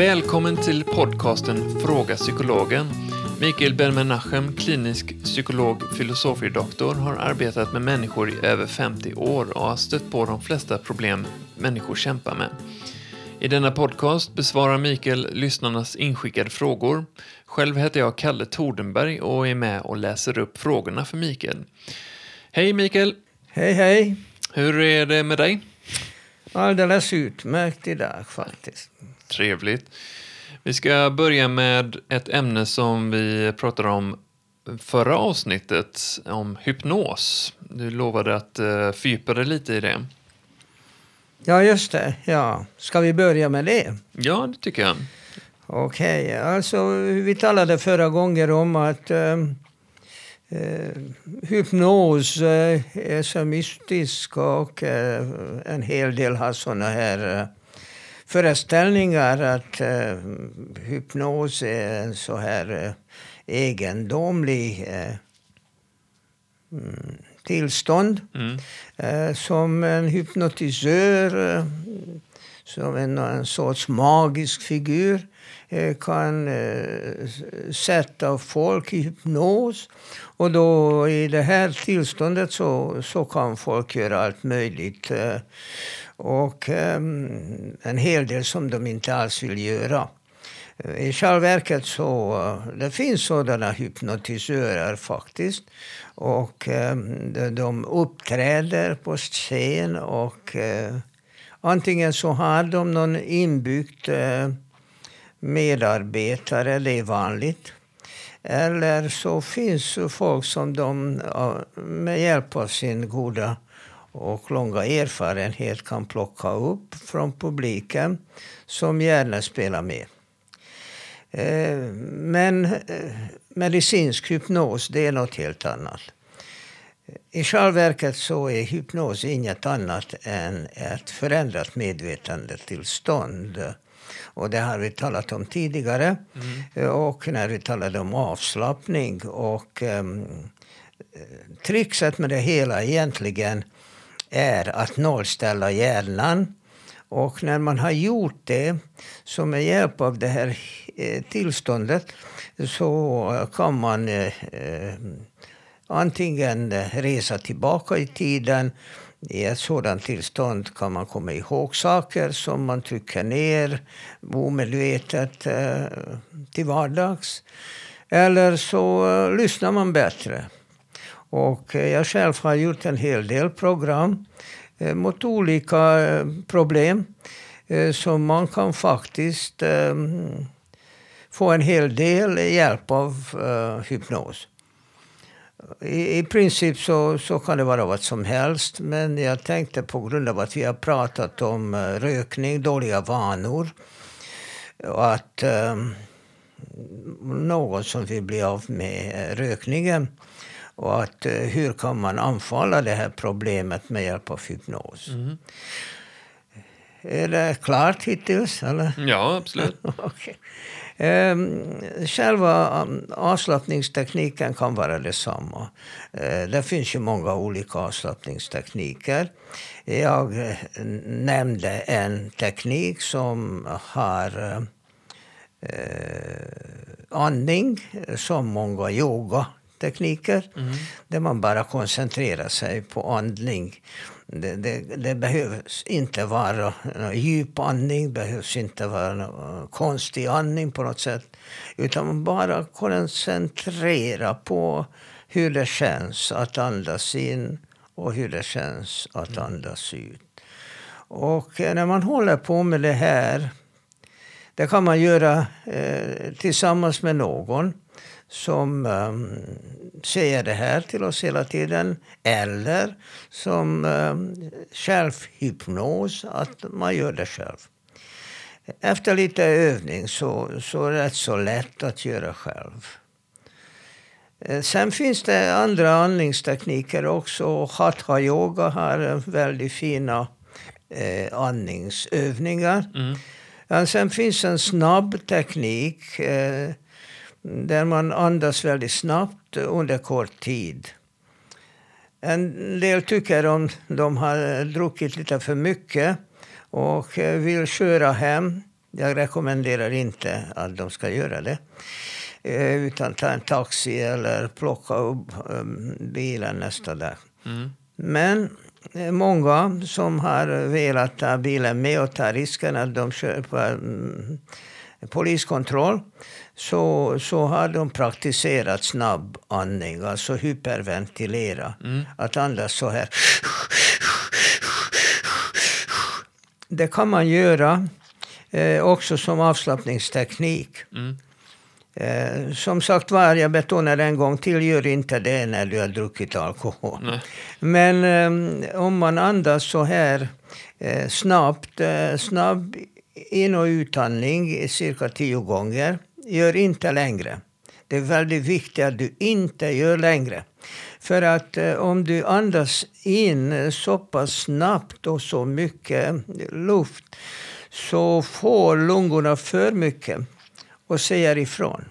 Välkommen till podcasten Fråga Psykologen. Mikael Ben-Menachem, klinisk psykolog, filosofie-doktor, har arbetat med människor i över 50 år och har stött på de flesta problem människor kämpar med. I denna podcast besvarar Mikael lyssnarnas inskickade frågor. Själv heter jag Kalle Tordenberg och är med och läser upp frågorna för Mikael. Hej Mikael! Hej, hej! Hur är det med dig? Alldeles utmärkt idag faktiskt. Trevligt. Vi ska börja med ett ämne som vi pratade om förra avsnittet, om hypnos. Du lovade att uh, fördjupa dig lite i det. Ja, just det. Ja. Ska vi börja med det? Ja, det tycker jag. Okej, okay. alltså vi talade förra gången om att uh, uh, hypnos uh, är så mystisk och en hel del har såna här föreställningar att hypnos är en så här egendomlig mm, tillstånd. Mm. Eh, som en hypnotisör, eh, som en, en sorts magisk figur eh, kan sätta folk i hypnos. Och då i det här tillståndet så, så kan folk göra allt möjligt. Och ehm, en hel del som de inte alls vill göra. Eh, I själva verket så eh, det finns sådana hypnotisörer faktiskt. Och eh, de uppträder på scen och eh, antingen så har de någon inbyggd eh, medarbetare, det är vanligt. Eller så finns det folk som de med hjälp av sin goda och långa erfarenhet kan plocka upp från publiken som gärna spelar med. Men medicinsk hypnos, det är något helt annat. I själva verket så är hypnos inget annat än ett förändrat medvetandetillstånd. Och det har vi talat om tidigare. Mm. Och när vi talade om avslappning. Och um, trickset med det hela egentligen är att nollställa hjärnan. Och när man har gjort det, så med hjälp av det här eh, tillståndet, så kan man eh, antingen resa tillbaka i tiden i ett sådant tillstånd kan man komma ihåg saker som man trycker ner omedvetet eh, till vardags. Eller så eh, lyssnar man bättre. Och eh, jag själv har gjort en hel del program eh, mot olika eh, problem som man kan faktiskt få en hel del hjälp av hypnos. I, I princip så, så kan det vara vad som helst. Men jag tänkte på grund av att vi har pratat om rökning, dåliga vanor. Och att eh, någon som vill bli av med rökningen. Och att uh, hur kan man anfalla det här problemet med hjälp av hypnos. Mm. Är det klart hittills? Eller? Ja, absolut. okay. Ehm, själva um, avslappningstekniken kan vara detsamma. Eh, det finns ju många olika avslappningstekniker. Jag eh, nämnde en teknik som har eh, andning, som många yogatekniker. Mm. Där man bara koncentrerar sig på andning. Det, det, det, behövs inte vara djup andning, behövs inte vara konstig andning på något sätt. Utan man bara koncentrera på hur det känns att andas in och hur det känns att andas ut. Och när man håller på med det här, det kan man göra eh, tillsammans med någon som um, säger det här till oss hela tiden. Eller som um, självhypnos, att man gör det själv. Efter lite övning så, så är det rätt så lätt att göra själv. Eh, sen finns det andra andningstekniker också. Hatha yoga har väldigt fina eh, andningsövningar. Mm. Sen finns en snabb teknik eh, där man andas väldigt snabbt under kort tid. En del tycker om de har druckit lite för mycket och vill köra hem Jag rekommenderar inte att de ska göra det. Eh, utan ta en taxi eller plocka upp um, bilen nästa dag. Mm. Men eh, många som har velat ta bilen med och ta risken att de kör på mm, poliskontroll så, så har de praktiserat snabb andning, alltså hyperventilera. Mm. Att andas så här. Det kan man göra eh, också som avslappningsteknik. Mm. Eh, som sagt var, jag betonar en gång till, gör inte det när du har druckit alkohol. Nej. Men eh, om man andas så här eh, snabbt, eh, snabb in och utandning cirka tio gånger, gör inte längre. Det är väldigt viktigt att du inte gör längre. För att eh, om du andas in så pass snabbt och så mycket luft så får lungorna för mycket och säger ifrån.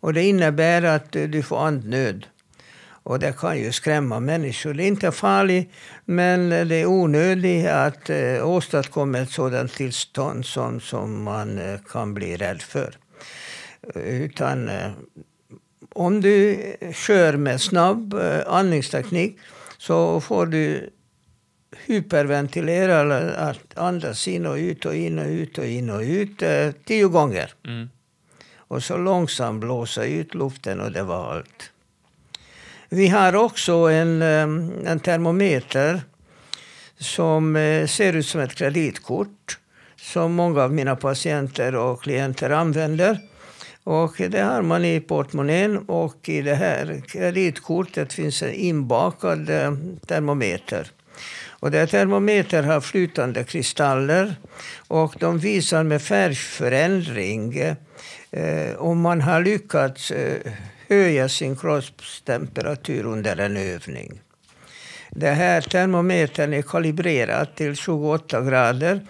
Och det innebär att eh, du får andnöd. Och det kan ju skrämma människor. Det är inte farligt, men det är onödigt att eh, åstadkomma ett sådant tillstånd som, som man eh, kan bli rädd för. Utan eh, om du kör med snabb eh, andningsteknik så får du hyperventilera, eller att andas in och ut och in och ut och in och ut eh, tio gånger. Mm. Och så långsamt blåsa ut luften och det var allt. Vi har också en, eh, en termometer som eh, ser ut som ett kreditkort som många av mina patienter och klienter använder. Och det har man i portmonnän och i det här kreditkortet finns en inbakad eh, termometer. Och den termometer har flytande kristaller och de visar med färgförändring eh, om man har lyckats eh, höja sin kroppstemperatur under en övning. Den här termometern är kalibrerad till 28 grader.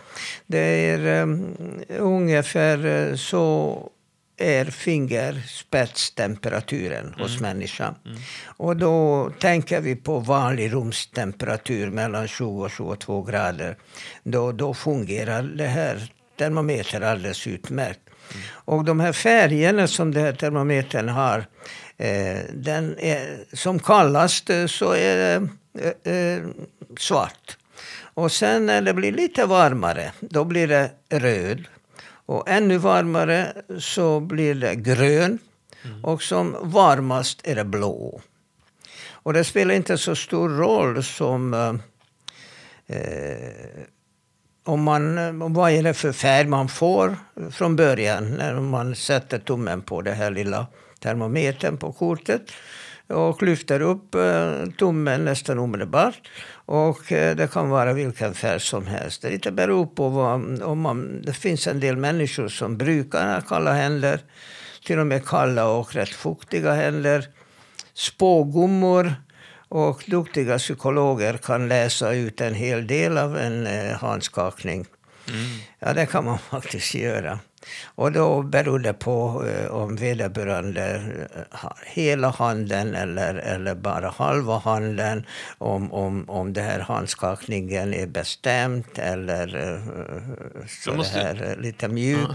Det är um, ungefär eh, så är fingerspetstemperaturen mm. hos människan. Mm. Och då tänker vi på vanlig rumstemperatur mellan 20 och 22 grader. Då, då fungerar det här termometern alldeles utmärkt. Mm. Och de här färgerna som den här termometern har, eh, den är, som kallast så är det eh, eh, svart. Och sen när det blir lite varmare, då blir det röd. Och ännu varmare så blir det grön. Mm. Och som varmast är det blå. Och det spelar inte så stor roll som eh, om man, vad är det för färg man får från början när man sätter tummen på den här lilla termometern på kortet och lyfter upp eh, tummen nästan omedelbart. Och eh, det kan vara vilken färg som helst. Det beror på vad, om man, det finns en del människor som brukar ha kalla händer. Till och med kalla och rätt fuktiga händer. Spågummor och duktiga psykologer kan läsa ut en hel del av en eh, handskakning. Mm. Ja, det kan man faktiskt göra. Och då beror det på eh, om vederbörande eh, har hela handen eller, eller bara halva handen. Om, om, om det här handskakningen är bestämt eller eh, så måste, här lite mjukt. Ja.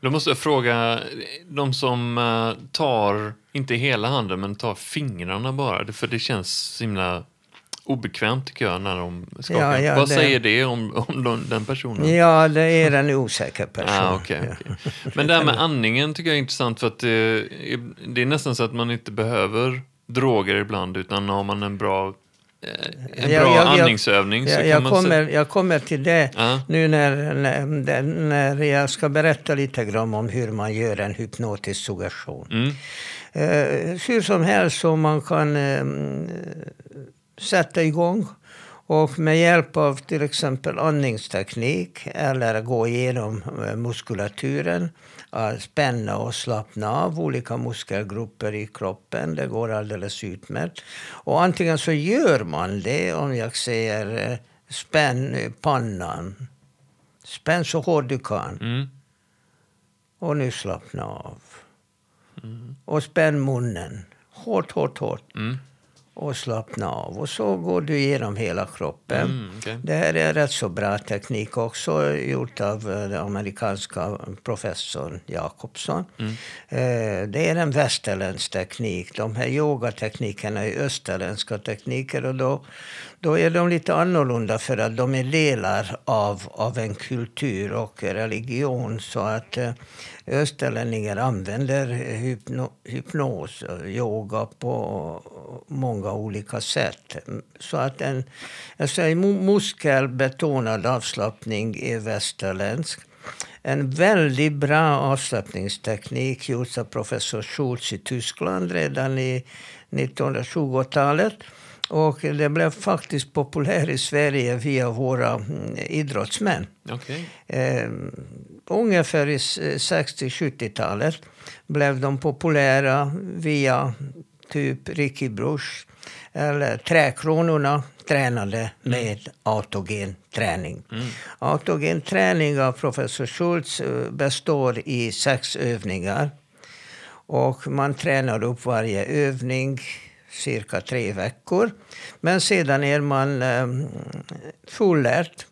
Då måste jag fråga, de som tar, inte hela handen, men tar fingrarna bara, för det känns så himla obekvämt tycker jag när de skakar. Ja, ja, Vad det... säger det om, om den personen? Ja, det är en osäker person. Ah, okay, okay. Men det här med andningen tycker jag är intressant för att det, det är nästan så att man inte behöver droger ibland utan har man en bra en bra jag, jag, andningsövning. Jag, jag, kommer, jag kommer till det uh. nu när, när, när jag ska berätta lite grann om hur man gör en hypnotisk suggestion. Mm. Uh, hur som helst så man kan uh, sätta igång och med hjälp av till exempel andningsteknik eller gå igenom eh, muskulaturen, spänna och slappna av olika muskelgrupper i kroppen. Det går alldeles utmärkt. Och antingen så gör man det om jag säger eh, spänn pannan. Spänn så hårt du kan. Mm. Och nu slappna av. Mm. Och spänn munnen. Hårt, hårt, hårt. Mm. Och slappna av. Och så går du igenom hela kroppen. Mm, okej. Det här är rätt så bra teknik också, gjort av eh, den amerikanska professorn Jakobsson. Eh, Det är en västerländsk teknik. De här yogateknikerna är österländska tekniker och då, då är de lite annorlunda för att de är delar av, av en kultur och religion. Så att eh, österlänningar använder eh, hypno, hypnos och yoga på många olika sätt. Så att en alltså muskelbetonad avslappning är västerländsk. En väldigt bra avslappningsteknik gjordes av professor Schultz i Tyskland redan i 1920-talet. Och det blev faktiskt populär i Sverige via våra mm, idrottsmän. Okej. Eh, ungefär i s- 60-70-talet blev de populära via typ Ricky Bruch eller Träkronorna tränade med autogen träning. Autogen träning av professor Schultz eh, består i sex övningar. Och man tränar upp varje övning cirka tre veckor. Men sedan är man eh, fullärt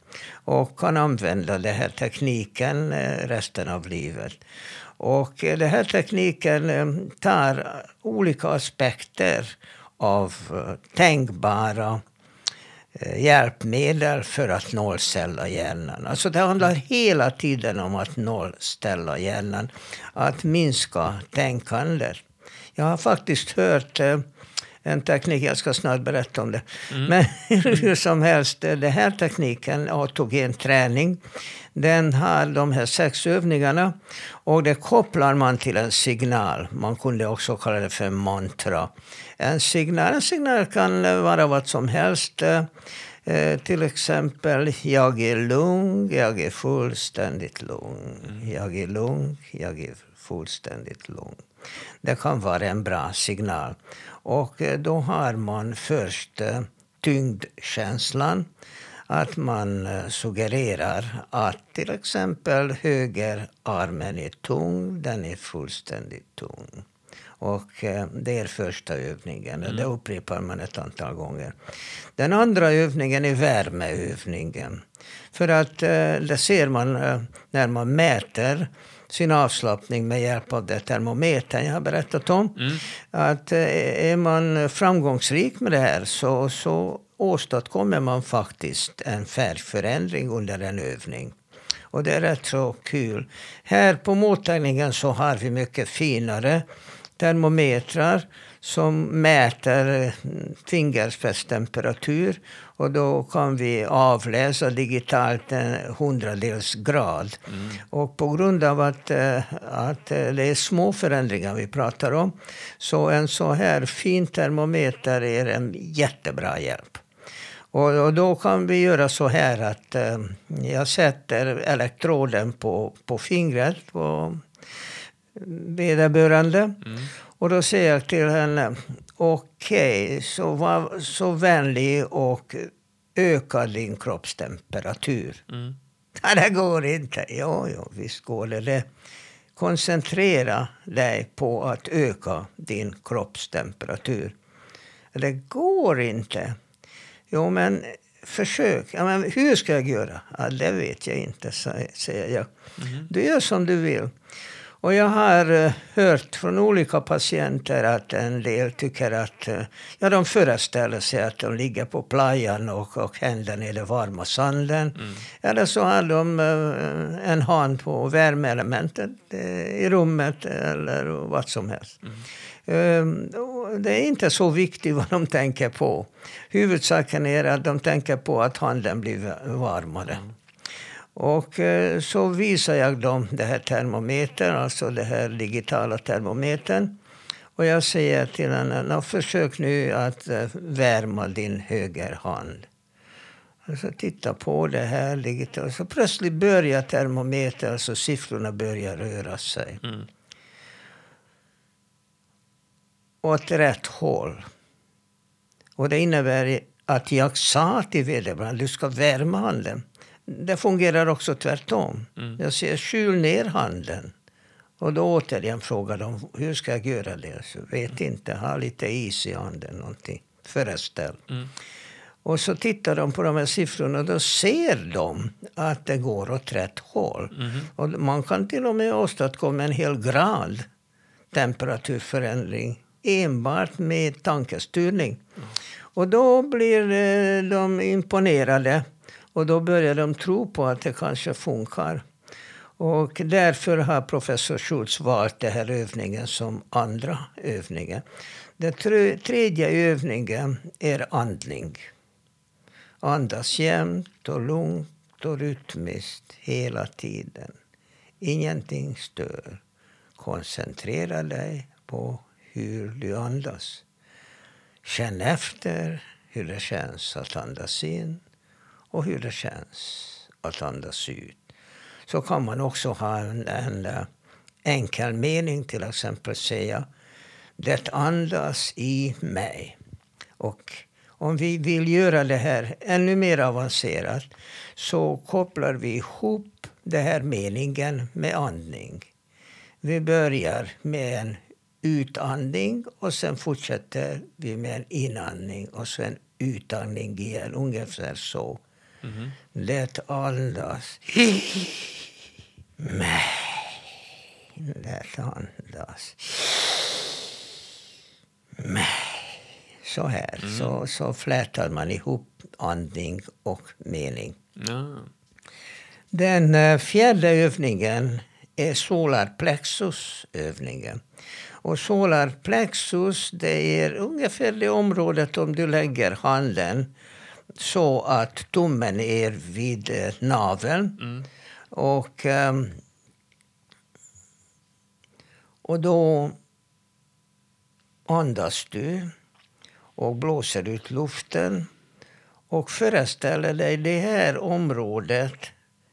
och kan använda den här tekniken eh, resten av livet. Och eh, den här tekniken eh, tar olika aspekter av eh, tänkbara eh, hjälpmedel för att nollställa hjärnan. Alltså det handlar hela tiden om att nollställa hjärnan. Att minska tänkandet. Jag har faktiskt hört eh, en teknik, jag ska snart berätta om det. Men hur som helst, den här tekniken, autogen träning, den har de här sex övningarna och det kopplar man till en signal. Man kunde också kalla det för mantra. En signal, en signal kan vara vad som helst. eh, Eh, till exempel, jag är lugn, jag är fullständigt lugn. Jag är lugn, jag är fullständigt lugn. Det kan vara en bra signal. Och eh, då har man först eh, tyngdkänslan. Att man eh, suggererar att till exempel högerarmen är tung, den är fullständigt tung. Och eh, det är första övningen. och Det upprepar man ett antal gånger. Den andra övningen är värmeövningen. För att eh, det ser man eh, när man mäter sin avslappning med hjälp av det termometern jag har berättat om. Att eh, är man framgångsrik med det här så, så åstadkommer man faktiskt en färgförändring under en övning. Och det är rätt så kul. Här på mottagningen så har vi mycket finare termometrar som mäter eh, fingerspetstemperatur. Och då kan vi avläsa digitalt en hundradels grad. Och på grund av att, eh, att det är små förändringar vi pratar om så en så här fin termometer är en jättebra hjälp. Och, då kan vi göra så här att eh, jag sätter elektroden på, på fingret på vederbörande. Och då säger jag till henne, okej, så var så vänlig och öka din kroppstemperatur. Mm. Ja, det går inte. Jo, jo, visst går det. det. Koncentrera dig på att öka din kroppstemperatur. Det går inte. Jo, men försök. Ja, men hur ska jag göra? Ja, det vet jag inte, sä- säger jag. Du gör som du vill. Och jag har eh, hört från olika patienter att en del tycker att eh, ja, de föreställer sig att de ligger på playan och, och händerna i den varma sanden. Eller så har de eh, en hand på värmeelementet i rummet eller vad som helst. Ehm, och Det är inte så viktigt vad de tänker på. Huvudsaken är att de tänker på att handen blir varmare. Och eh, så visar jag dem det här termometern, alltså det här digitala termometern. Och jag säger till henne, "Nå, försök nu att eh, värma din högerhand. Och så titta på det här digitalt. Så plötsligt börjar termometern, alltså siffrorna börjar röra sig. Mm. åt rätt håll. Och det innebär att jag sa till vederbörande du ska värma handen. Det fungerar också tvärtom. Jag säger kyl ner handen. Och då återigen frågar de hur ska jag göra det. Så vet inte, ha lite is i handen någonting. Föreställ. Mm. Och så tittar de på de här siffrorna och då ser de att det går åt rätt håll. Mm. Och man kan till och med åstadkomma en hel grad temperaturförändring enbart med tankestyrning. Mm. Och då blir eh, de imponerade och då börjar de tro på att det kanske funkar. Och därför har professor Schultz valt den här övningen som andra övningen. Den tredje övningen är andning. Andas jämnt och lugnt och rytmiskt hela tiden. Ingenting stör. Koncentrera dig på hur du andas. Känn efter hur det känns att andas in och hur det känns att andas ut. Så kan man också ha en, en eh, enkel mening, till exempel säga det andas i mig. Och om vi vill göra det här ännu mer avancerat så kopplar vi ihop den här meningen med andning. Vi börjar med en utandning och sen fortsätter vi med en inandning och sen utandning igen. Ungefär så. Mm. Lät andas. Mig. Lät. Mig. Så här. Mm. Så, så flätar man ihop andning och mening. Ja. Den uh, fjärde övningen är solarplexus-övningen. Och solarplexus det är ungefär det området om du lägger handen så att tummen är vid eh, naveln. Mm. Och, um, och då andas du och blåser ut luften och föreställer dig det här området.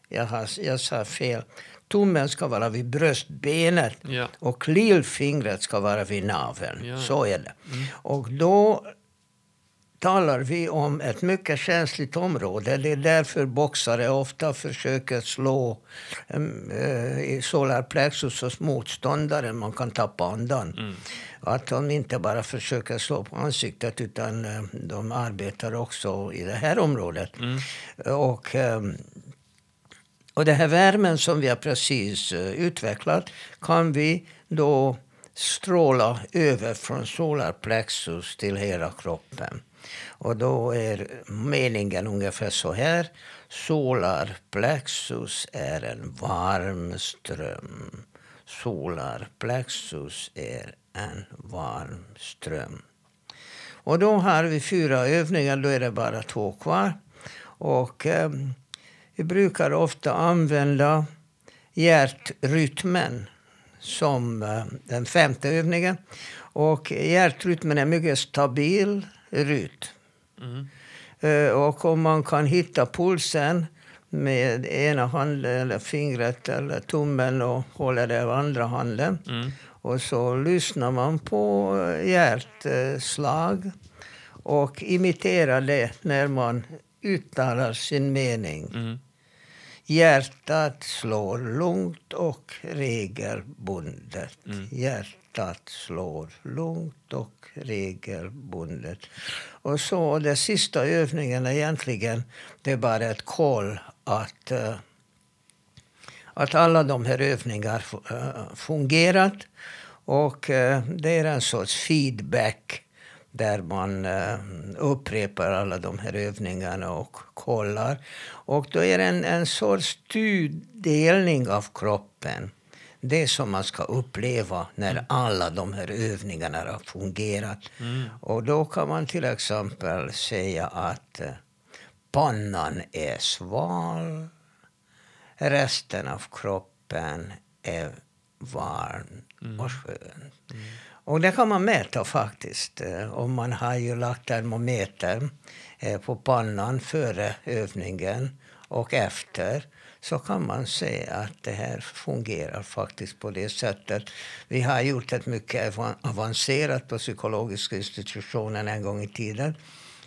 Jag, har, jag sa fel. Tummen ska vara vid bröstbenet ja. och lillfingret ska vara vid naveln. Ja. Så är det. Mm. Och då talar vi om ett mycket känsligt område. Det är därför boxare ofta försöker slå uh, i solarplexus hos motståndaren. Man kan tappa andan. Mm. Att de inte bara försöker slå på ansiktet utan uh, de arbetar också i det här området. Mm. Och... Och den här värmen som vi har precis uh, utvecklat kan vi då stråla över från solarplexus till hela kroppen. Och då är meningen ungefär så här. Solarplexus är en varm ström. Solarplexus är en varm ström. Och då har vi fyra övningar, då är det bara två kvar. Och eh, vi brukar ofta använda hjärtrytmen som eh, den femte övningen. Och hjärtrytmen är mycket stabil rytm. Mm. Och om man kan hitta pulsen med ena handen eller fingret eller tummen och håller det av andra handen. Mm. Och så lyssnar man på hjärtslag och imiterar det när man uttalar sin mening. Mm. Hjärtat slår lugnt och regelbundet. Mm. Hjärtat slår lugnt och regelbundet. Och så den sista övningen egentligen, det är bara ett koll att, eh, att alla de här övningarna eh, fungerat. Och eh, det är en sorts feedback där man upprepar alla de här övningarna och kollar. Och då är det en, en sorts tudelning av kroppen. Det som man ska uppleva när mm. alla de här övningarna har fungerat. Mm. Och då kan man till exempel säga att uh, pannan är sval. Resten av kroppen är varm mm. och skön. Mm. Och det kan man mäta faktiskt. Eh, och man har ju lagt termometer eh, på pannan före övningen och efter så kan man se att det här fungerar faktiskt på det sättet. Vi har gjort ett mycket avancerat på psykologiska institutionen en gång i tiden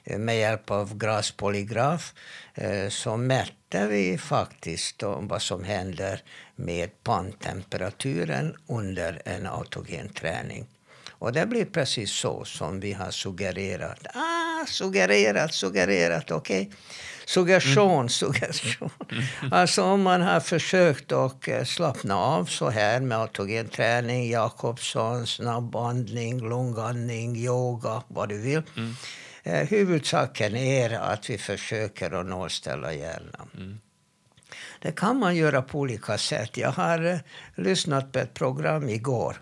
eh, med hjälp av graspolygraf eh, så mätte vi faktiskt vad som händer med panntemperaturen under en autogen träning. Och det blir precis så som vi har suggererat. Ah, suggererat, suggererat, okej. Okay. Suggestion, mm. suggestion. Alltså om man har försökt att eh, slappna av så här med autogen träning, Jakobsson, snabbandning, långandning, yoga, vad du vill. Mm. Eh, huvudsaken är att vi försöker att nollställa hjärnan. Mm. Det kan man göra på olika sätt. Jag har eh, lyssnat på ett program igår.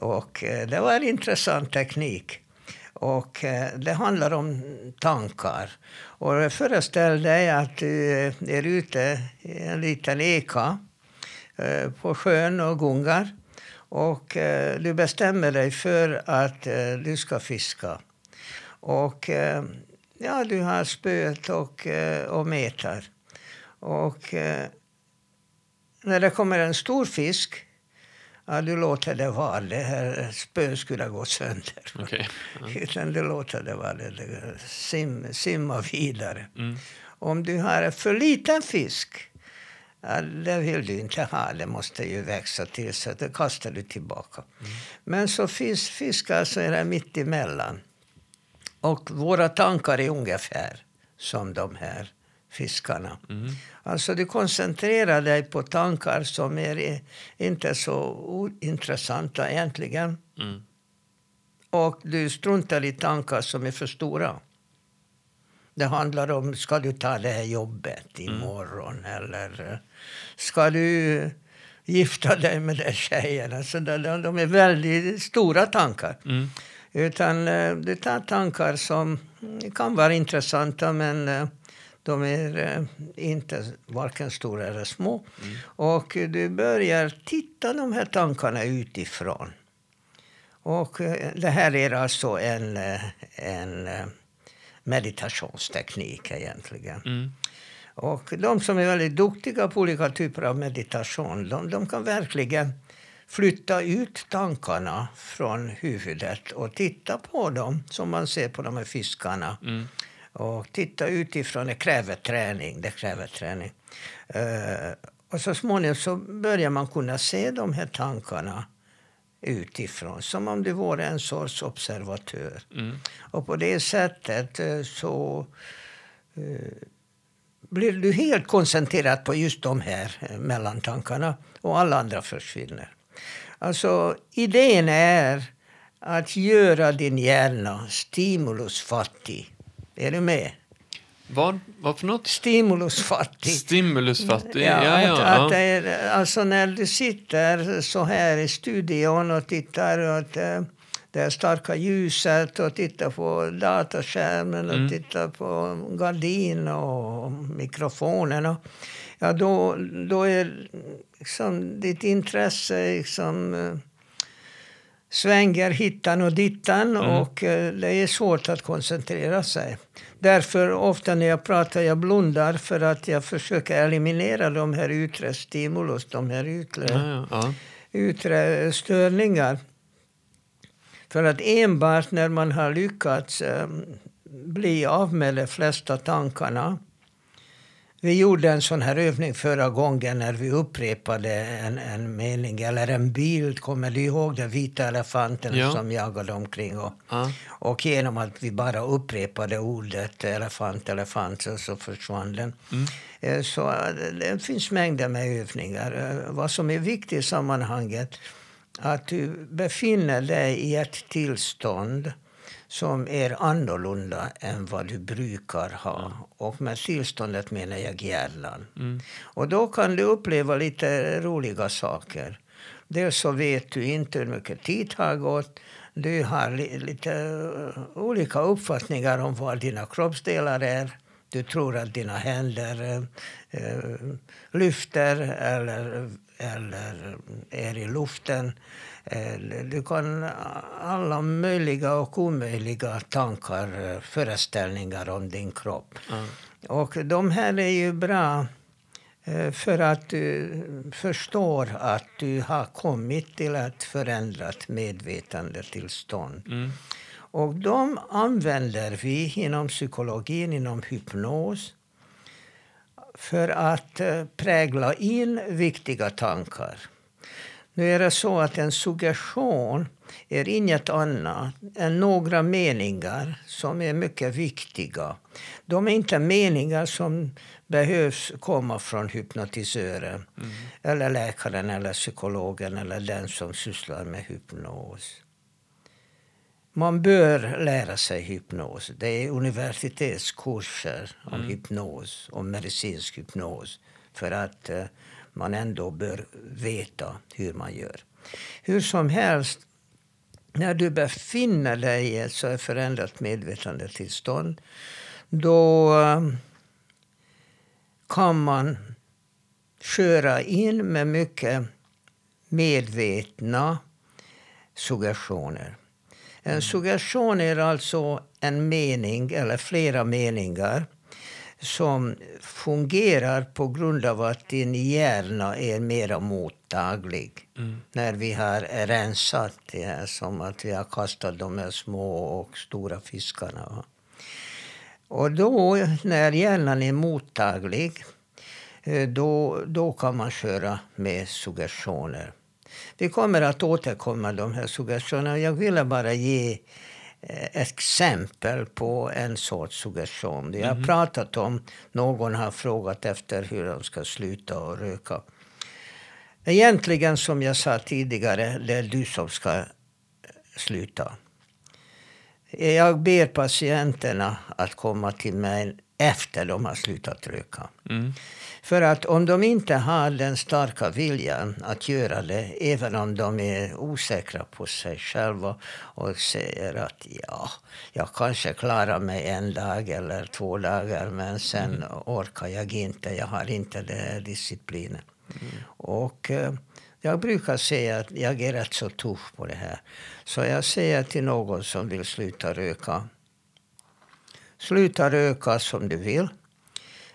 Och eh, Det var en intressant teknik. Och eh, Det handlar om tankar. Och föreställ dig att eh, du är ute i en liten eka eh, på sjön och gungar. Och eh, du bestämmer dig för att eh, du ska fiska. Och eh, ja, du har spöet och, eh, och metar. Och när det kommer en stor fisk Ja, du låter det vara. Det här spöet skulle gå sönder. Okay. Ja. Utan du låter det vara. Sim, simma vidare. Mm. Om du har för liten fisk, ja, det vill du inte ha. Det måste ju växa till, så det kastar du tillbaka. Mm. Men så finns fiskar som är mitt emellan. Och våra tankar är ungefär som de här fiskarna. Mm. Alltså du koncentrerar dig på tankar som är inte så intressanta egentligen. Mm. Och du struntar i tankar som är för stora. Det handlar om, ska du ta det här jobbet mm. imorgon? Mm. Eller ska du gifta dig med den tjejen? Alltså, de är väldigt stora tankar. Mm. Utan eh, du tar tankar som kan vara intressanta men eh, de är eh, inte varken stora eller små. Mm. Och du börjar titta de här tankarna utifrån. Och eh, det här är alltså en, eh, en meditationsteknik egentligen. Mm. Och de som är väldigt duktiga på olika typer av meditation, de, de kan verkligen flytta ut tankarna från huvudet och titta på dem som man ser på de här fiskarna. Mm. Och titta utifrån, det kräver träning. Det kräver träning. Uh, och så småningom så börjar man kunna se de här tankarna utifrån, som om du vore en sorts observatör. Mm. Och på det sättet uh, så uh, blir du helt koncentrerad på just de här mellantankarna och alla andra försvinner. Alltså, idén är att göra din hjärna stimulusfattig är du med? Vad, vad för något? Stimulusfattig. Stimulusfattig, ja. ja, ja, att, att är, alltså när du sitter så här i studion och tittar åt eh, det starka ljuset och tittar på dataskärmen och mm. tittar på gardin och mikrofonen. ja, då, då är liksom ditt intresse liksom, eh, svänger hittan och dittan mm. och eh, det är svårt att koncentrera sig. Därför ofta när jag pratar jag blundar för att jag försöker eliminera de här yttre stimulus, de här yttre, ja, ja. yttre störningar. För att enbart när man har lyckats eh, bli av med de flesta tankarna vi gjorde en sån här övning förra gången när vi upprepade en, en mening eller en bild. Kommer du ihåg den vita elefanten ja. som jagade omkring? Och, ja. och genom att vi bara upprepade ordet elefant, elefant så, så försvann den. Mm. Eh, så eh, det finns mängder med övningar. Eh, vad som är viktigt i sammanhanget att du befinner dig i ett tillstånd som är annorlunda än vad du brukar ha. Mm. Och med tillståndet menar jag hjärnan. Mm. Och då kan du uppleva lite roliga saker. Dels så vet du inte hur mycket tid har gått. Du har li lite uh, olika uppfattningar om var dina kroppsdelar är. Du tror att dina händer uh, uh, lyfter eller, eller är i luften. Eh, du kan alla möjliga och omöjliga tankar, eh, föreställningar om din kropp. Mm. Och de här är ju bra eh, för att du förstår att du har kommit till ett förändrat medvetandetillstånd. Mm. Och de använder vi inom psykologin, inom hypnos för att prägla in viktiga tankar. Nu är det så att en suggestion är inget annat än några meningar som är mycket viktiga. De är inte meningar som behövs komma från hypnotisören, mm. eller läkaren, eller psykologen eller den som sysslar med hypnos. Man bör lära sig hypnos. Det är universitetskurser om mm. hypnos, om medicinsk hypnos. För att uh, man ändå bör veta hur man gör. Hur som helst, när du befinner dig i ett så förändrat medvetandetillstånd då uh, kan man köra in med mycket medvetna suggestioner. En suggestion är alltså en mening eller flera meningar som fungerar på grund av att din hjärna är mer mottaglig. Mm. När vi har rensat det här, som att vi har kastat de här små och stora fiskarna. Och då, när hjärnan är mottaglig, eh, då, då kan man köra med suggestioner. Vi kommer att återkomma de här suggestionerna. Jag ville bara ge exempel på en sorts suggestion. Jag har mm. pratat om, någon har frågat efter hur de ska sluta och röka. Egentligen, som jag sa tidigare, det är du som ska eh, sluta. Jag ber patienterna att komma till mig efter de har slutat röka. Mm. För att om de inte har den starka viljan att göra det, även om de är osäkra på sig själva och säger att ja, jag kanske klarar mig en dag eller två dagar men sen mm. orkar jag inte, jag har inte den disciplinen. Mm. Och eh, jag brukar säga att jag är rätt så tuff på det här. Så jag säger till någon som vill sluta röka. Sluta röka som du vill.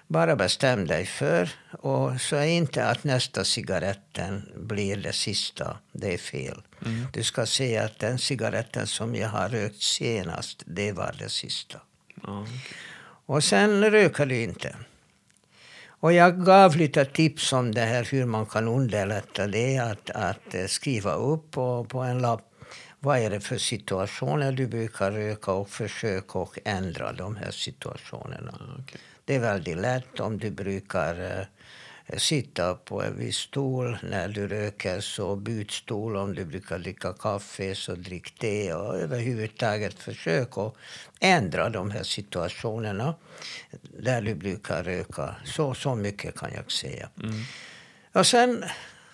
Bara bestäm dig för. Och så är inte att nästa cigaretten blir det sista. Det är fel. Mm. Du ska säga att den cigaretten som jag har rökt senast, det var det sista. Mm. Och sen röker du inte. Och jag gav lite tips om det här hur man kan underlätta det. Att, att eh, skriva upp på, på en lapp vad är det för situationer du brukar röka och försöka och ändra de här situationerna. Okay. Det är väldigt lätt om du brukar uh, sitta på en viss stol när du röker, så byt stol. Om du brukar dricka kaffe, så drick det. Och överhuvudtaget försök att ändra de här situationerna där du brukar röka. Så, så mycket kan jag säga. Mm. Och sen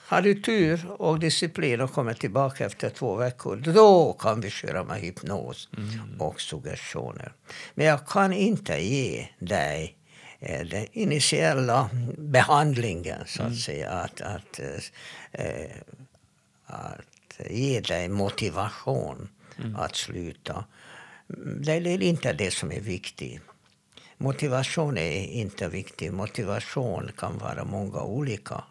har du tur och disciplin och kommer tillbaka efter två veckor, då kan vi köra med hypnos mm. och suggestioner. Men jag kan inte ge dig eh, den initiella behandlingen, så att mm. säga. Att, att, äh, att ge dig motivation mm. att sluta. Det är inte det som är viktigt. Motivation är inte viktigt. Motivation kan vara många olika.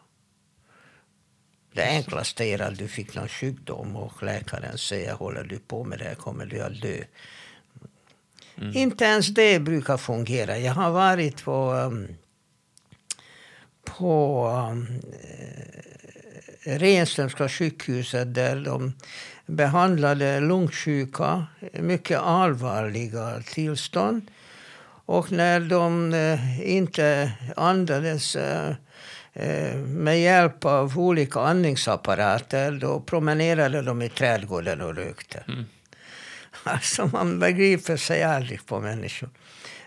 Det enklaste är att du fick någon sjukdom och läkaren säger håller du på med det kommer du att dö. Mm. Inte ens det brukar fungera. Jag har varit på, um, på um, Renströmska sjukhuset där de behandlade lungsjuka, mycket allvarliga tillstånd. Och när de uh, inte andades Eh, med hjälp av olika andningsapparater då promenerade de i trädgården och rökte. Mm. Alltså man begriper sig aldrig på människor.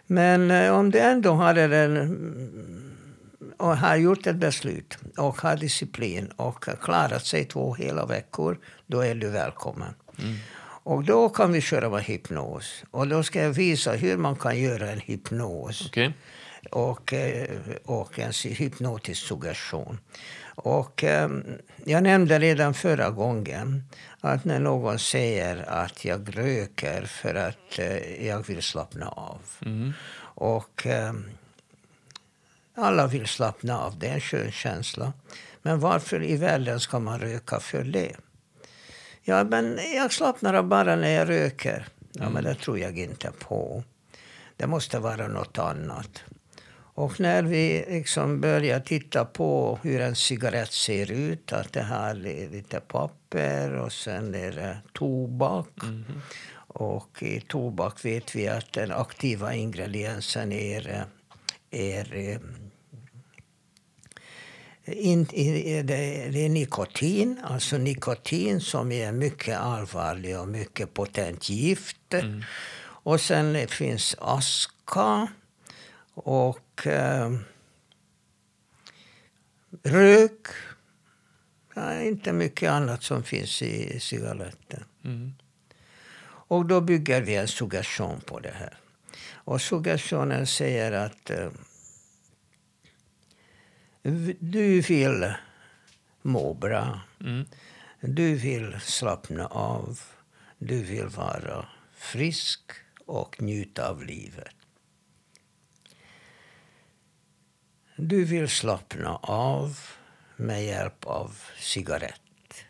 Men eh, om du ändå hade den och har gjort ett beslut och har disciplin och klarat sig två hela veckor, då är du välkommen. Mm. Och då kan vi köra med hypnos. Och då ska jag visa hur man kan göra en hypnos. Okay och, eh, och en hypnotisk suggestion. Och, ehm, jag nämnde redan förra gången att när någon säger att jag röker för att eh, jag vill slappna av. Mm. Och ehm, alla vill slappna av, det är en skön känsla. Men varför i världen ska man röka för det? Ja, men jag slappnar av bara när jag röker. Ja, men det tror jag inte på. Det måste vara något annat. Och när vi liksom börjar titta på hur en cigarett ser ut, att det här är lite papper och sen är det tobak. Mhm. Och i tobak vet vi att den aktiva ingrediensen är, är eh, in, det, det är nikotin, alltså nikotin som är mycket allvarlig och mycket potent gift. Och sen finns aska och eh, rök. Ja, inte mycket annat som finns i cigaretten. Mm. Och då bygger vi en suggestion på det här. Och suggestionen säger att eh, du vill må bra. Mm. Du vill slappna av. Du vill vara frisk och njuta av livet. Du vill slappna av med hjälp av cigarett.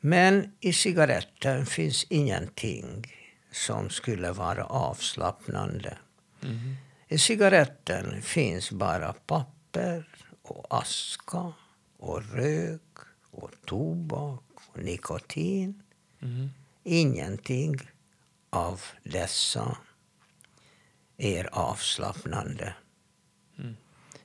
Men i cigaretten finns ingenting som skulle vara avslappnande. Mhm. I cigaretten finns bara papper och aska och rök och tobak och nikotin. Mhm. Ingenting av dessa är avslappnande.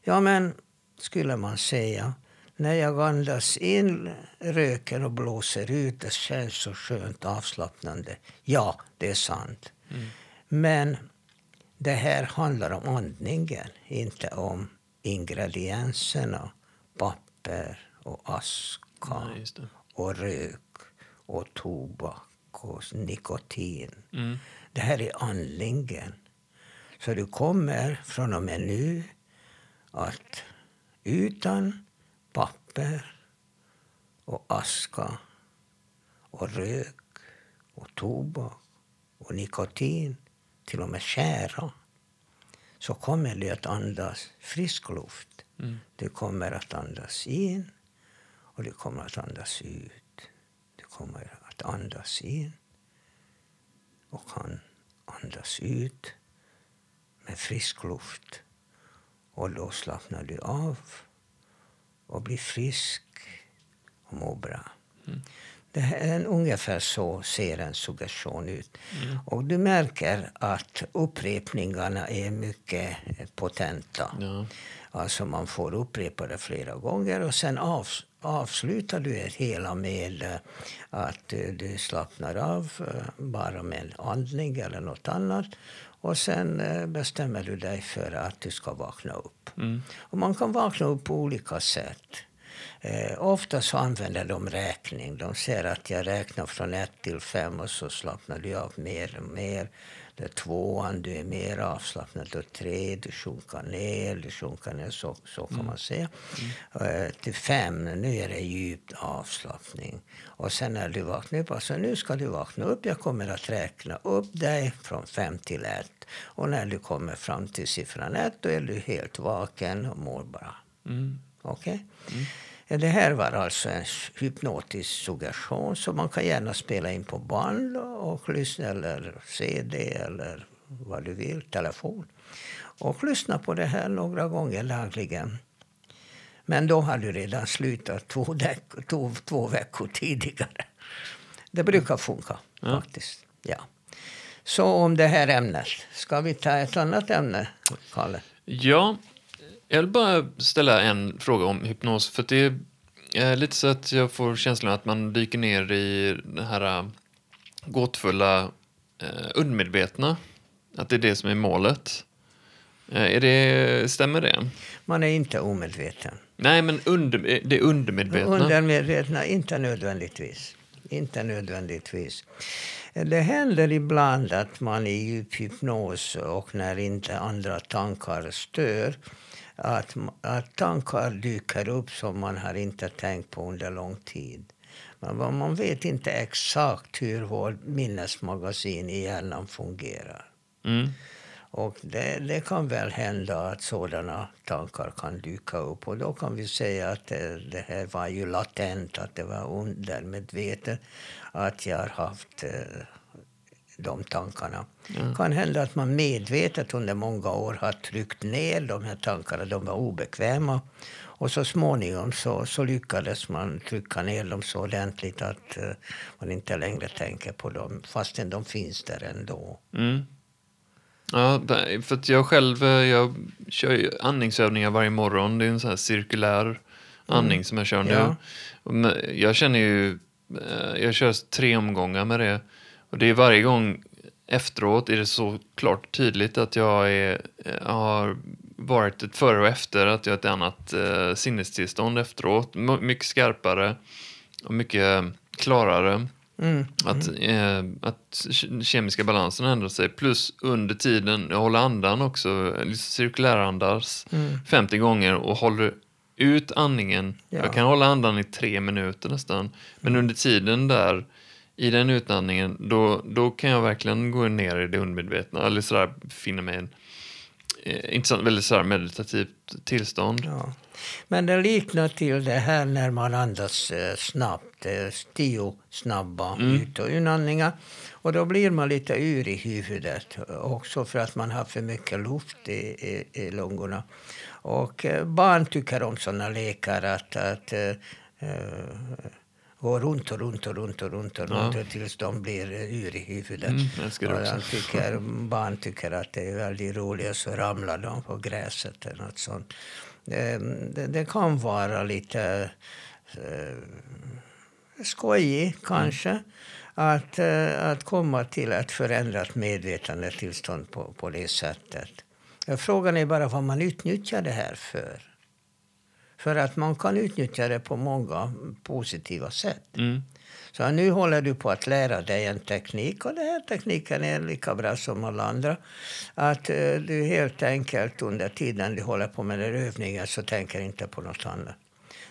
Ja, men skulle man säga, när jag andas in röken och blåser ut, det känns så skönt avslappnande. Ja, det är sant. Men det här handlar om andningen, inte om ingredienserna. Papper och aska det. och rök och tobak och nikotin. Mm. Det här är andningen. Så du kommer från och med nu att utan papper och aska och rök och tobak och nikotin, till och med kära, så kommer du att andas frisk luft. Mm. Du kommer att andas in och du kommer att andas ut. Du kommer att andas in och kan andas ut med frisk luft. Och då slappnar du av och blir frisk och mår bra. Det här ungefär så ser en suggestion ut. Och du märker att upprepningarna är mycket potenta. Ja. Alltså man får upprepa det flera gånger och sen av, avslutar du det hela med eh, att eh, du slappnar av eh, bara med andning eller något annat. Och sen bestämmer du dig för att du ska vakna upp. Mm. Och man kan vakna upp på olika sätt. Eh, ofta så använder de räkning. De säger att jag räknar från ett till fem och så slappnar du av mer och mer. Det är tvåan, du är mer avslappnad. Och tre, du sjunker ner, du sjunker ner. Så, så kan man säga. Eh, till fem, nu är det djup avslappning. Och sen när du vaknar upp, alltså nu ska du vakna upp. Jag kommer att räkna upp dig från fem till ett. Och när du kommer fram till siffran ett, då är du helt vaken och mår bra. Mm. Okej? Ja, Det här var alltså en hypnotisk suggestion som man kan gärna spela in på band och lyssna eller CD eller vad du vill, telefon. Och lyssna på det här några gånger dagligen. Men då har du redan slutat två, däck- två, två veckor tidigare. Det brukar funka Ja. faktiskt. Ja. Så om det här ämnet. Ska vi ta ett annat ämne, Kalle? Ja, jag vill bara ställa en fråga om hypnos. För det är lite så att jag får känslan att man dyker ner i det här äh, gåtfulla eh, undermedvetna. Att det är det som är målet. Eh, är det, stämmer det? Man är inte omedveten. Nej, men under, det undermedvetna. Undermedvetna, inte nödvändigtvis. Inte nödvändigtvis. Det händer ibland att man i djup hypnos och när inte andra tankar stör att, att tankar dyker upp som man har inte tänkt på under lång tid. Men man vet inte exakt hur vårt minnesmagasin i hjärnan fungerar. Mm. Och det, det kan väl hända att sådana tankar kan dyka upp. Och då kan vi säga att det, det här var ju latent, att det var undermedvetet. Att jag har haft eh, de tankarna. Det kan hända att man medvetet under många år har tryckt ner de här tankarna. De var obekväma. Och så småningom så, så lyckades man trycka ner dem så ordentligt att uh, man inte längre tänker på dem fastän de finns där ändå. Mm. Ja, för att jag själv eh, jag kör ju andningsövningar varje morgon. Det är en sån här cirkulär andning mm. som jag kör nu. Ja. Jag känner ju, eh, jag kör tre omgångar med det. Och det är varje gång efteråt är det så klart tydligt att jag, är, har varit ett före och efter, att jag har ett annat eh, sinnestillstånd efteråt. M mycket skarpare och mycket klarare. Mm. Att, eh, att kemiska balansen ändrar sig. Plus under tiden, jag håller andan också, cirkulärandas mm. 50 gånger och håller ut andningen. Ja. Jag kan hålla andan i tre minuter nästan. Men mm. under tiden där, i den utandningen, då, då kan jag verkligen gå ner i det undermedvetna. Eller sådär, finna mig en eh, intressant, väldigt sådär meditativt tillstånd. Ja. Men det liknar till det här när man andas eh, snabbt. Eh, tio snabba mm. ut och inandningar. Och då blir man lite yr i huvudet. Också för att man har för mycket luft i, i, i lungorna. Och eh, barn tycker om såna lekar att, att eh, eh, gå runt och runt och runt och runt och runt ja. tills de blir yr i huvudet. Mm, och tycker, barn tycker att det är väldigt roligt så ramlar de på gräset eller något sånt. Det, det, det kan vara lite eh, skojigt kanske. Mm. Att, att komma till ett förändrat medvetandetillstånd på, på det sättet. Frågan är bara vad man utnyttjar det här för. För att man kan utnyttja det på många positiva sätt. Mm. Så nu håller du på att lära dig en teknik och den här tekniken är lika bra som alla andra. Att uh, du helt enkelt under tiden du håller på med den övningen så tänker inte på något annat.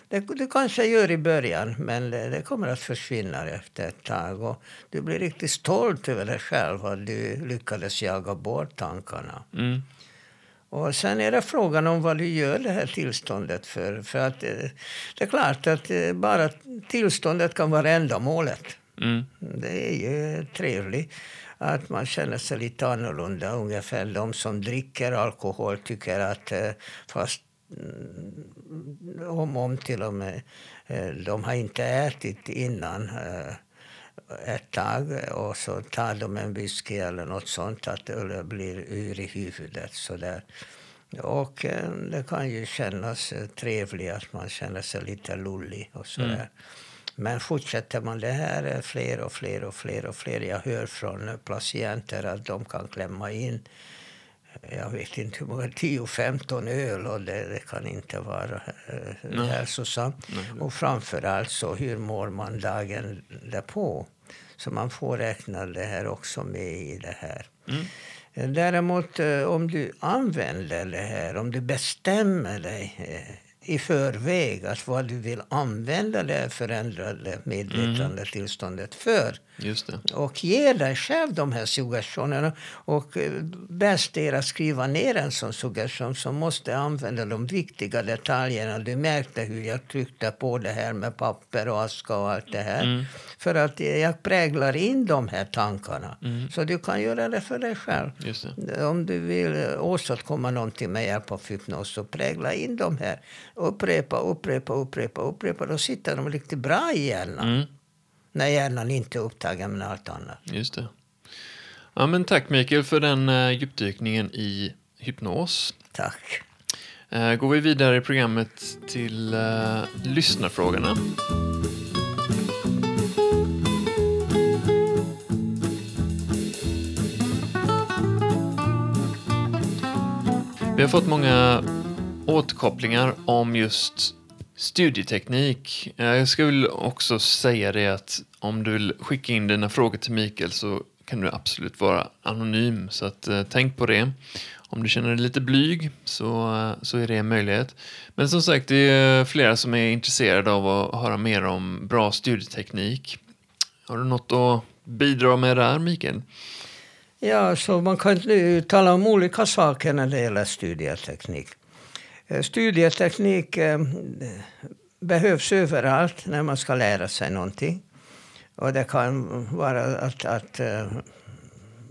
Det du kanske gör i början, men det, det, kommer att försvinna efter ett tag. Och du blir riktigt stolt över dig själv att du lyckades jaga bort tankarna. Mm. Och sen är det frågan om vad du gör det här tillståndet för. För att eh, det är klart att eh, bara tillståndet kan vara ändamålet. Mm. Det är ju trevligt att man känner sig lite annorlunda. Ungefär de som dricker alkohol tycker att eh, fast mm, om, om till och med de har inte ätit innan ett tag och så tar de en whisky eller något sånt att det blir ur i huvudet. Så där. Och eh, det kan ju kännas eh, trevligt att man känner sig lite lullig och så mm. Men fortsätter man det här är fler och fler och fler och fler. Jag hör från patienter att de kan klämma in jag vet inte hur många, 10-15 öl och det, det, kan inte vara eh, hälsosamt. Och framförallt så hur mår man dagen därpå? Så man får räkna det här också med i det här. Mm. Däremot eh, om du använder det här, om du bestämmer dig eh, i förväg att vad du vill använda det förändrade medvetandetillståndet för. Och ge dig själv de här suggestionerna. Och eh, bäst är att skriva ner en sån suggestion som måste använda de viktiga detaljerna. Du märkte hur jag tryckte på det här med papper och aska och allt det här. Mm. För att jag präglar in de här tankarna. Mm. Så du kan göra det för dig själv. Om du vill åstadkomma någonting med hjälp av hypnos så prägla in de här. Upprepa, upprepa, upprepa, upprepa. Då sitter de riktigt bra i hjärnan. Mm när hjärnan inte är upptagen med allt annat. Just det. Ja, men tack Mikael för den uh, djupdykningen i hypnos. Tack. Uh, går vi vidare i programmet till uh, lyssnarfrågorna. Vi har fått många återkopplingar om just Studieteknik. Eh, jag skulle också säga det att om du vill skicka in dina frågor till Mikael så kan du absolut vara anonym. Så att, eh, tänk på det. Om du känner dig lite blyg så, eh, så är det en möjlighet. Men som sagt, det är flera som är intresserade av att höra mer om bra studieteknik. Har du något att bidra med där, Mikael? Ja, så man kan tala om olika saker när det gäller studieteknik. Eh, studieteknik eh, behövs överallt när man ska lära sig någonting. Och det kan vara att, att eh,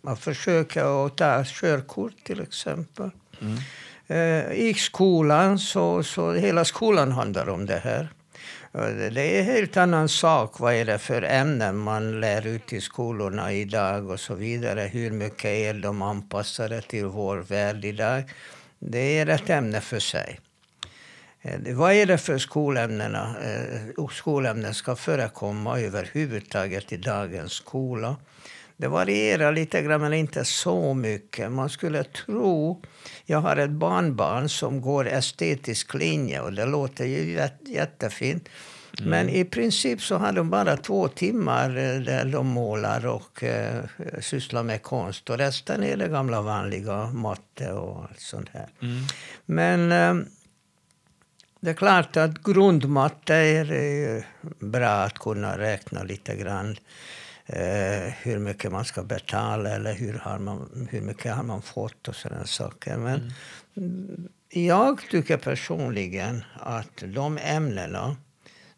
man försöker att ta körkort till exempel. Mm. I skolan, så, så hela skolan handlar om det här. Det är en helt annan sak vad är det för ämnen man lär ut i skolorna idag och så vidare. Hur mycket är de anpassade till vår värld idag? Det är ett ämne för sig. Eh, vad är det för skolämnena, eh, skolämnen ska förekomma överhuvudtaget i dagens skola? Det varierar lite grann, men inte så mycket. Man skulle tro... Jag har ett barnbarn som går estetisk linje och det låter ju jättefint. Mm. Men i princip så har de bara två timmar eh, där de målar och uh, sysslar med konst. Och resten är det gamla vanliga matte och allt sånt här. Mm. Men uh, det är klart att grundmatte är bra att kunna räkna lite grann. Eh, hur mycket man ska betala eller hur, har man, hur mycket har man fått och sådana saker. Men mm. jag tycker personligen att de ämnena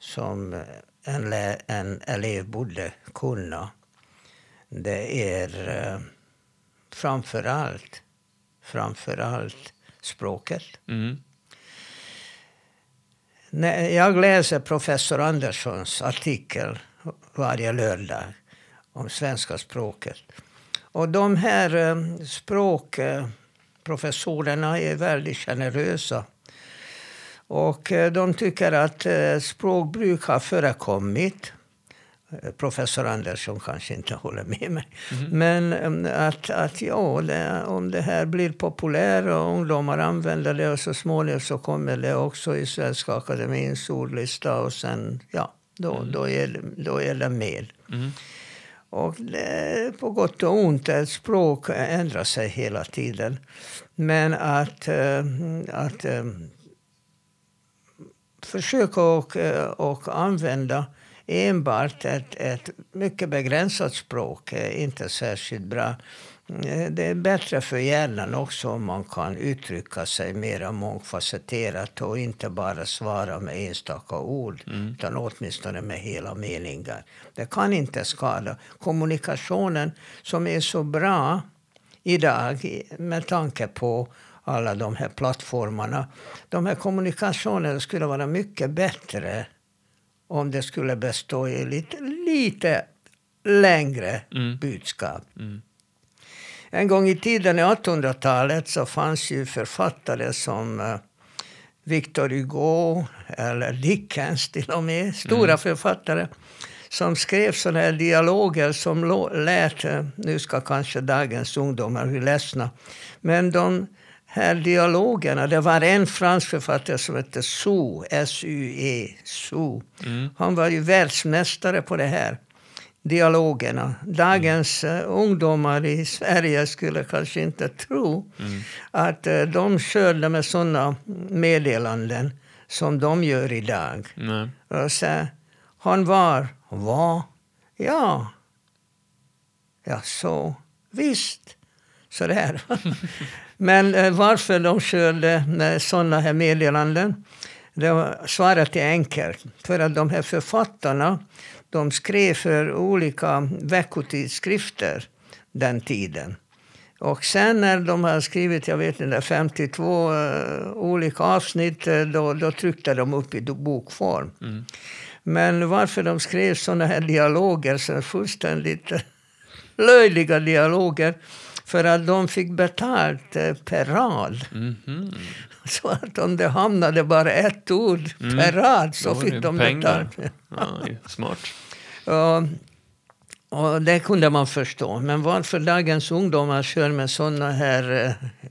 som en, en elev borde kunna det är eh, framför allt, framför allt språket. Mm. Jag läser professor Anderssons artikel varje lördag om svenska språket. Och de här eh, språkprofessorerna är väldigt generösa. Och eh, de tycker att eh, språkbruk har förekommit. Professor Andersson kanske inte håller med mig. Mm. Men att, att ja, om det här blir populärt och ungdomar använder det och så småningom så kommer det också i Svenska Akademins ordlista och sen, ja, då, mm. då, är, då är det med. Mm. Och det, på gott och ont, ett språk ändrar sig hela tiden. Men att, eh, att eh, försöka och, eh, och använda enbart ett, ett mycket begränsat språk är inte särskilt bra. Eh, det är bättre för hjärnan också om man kan uttrycka sig mer mångfacetterat och inte bara svara med enstaka ord, mm. utan åtminstone med hela meningar. Det kan inte skada. Kommunikationen som är så bra idag med tanke på alla de här plattformarna. De här kommunikationerna skulle vara mycket bättre om det skulle bestå i lite, lite längre mm. budskap. Mm. En gång i tiden, i 1800-talet, så fanns ju författare som uh, Victor Hugo eller Dickens till och med. Stora mm. författare som skrev såna här dialoger som lät, uh, nu ska kanske dagens ungdomar bli ledsna, men de här dialogerna, det var en fransk författare som hette Sou, S-U-E, Sou. Mm. Han var ju världsmästare på det här dialogerna. Dagens uh, ungdomar i Sverige skulle kanske inte tro mm. att uh, de körde med såna meddelanden som de gör idag. Mm. Och så, han var, var, ja, ja så, visst. Så där. Men uh, varför de körde uh, såna här meddelanden, det var, svaret är enkelt. För att de här författarna de skrev för olika veckotidskrifter den tiden. Och sen när de har skrivit jag vet inte, 52 uh, eh, olika avsnitt, då, då tryckte de upp i bokform. Mm. Men varför de skrev såna här dialoger, så fullständigt löjliga dialoger, för att de fick betalt uh, per rad. Mm -hmm. Så att om det hamnade bara ett ord mm. per rad så fick de pengar. betalt. Ja, smart. Och, och det kunde man förstå. Men varför dagens ungdomar kör med såna här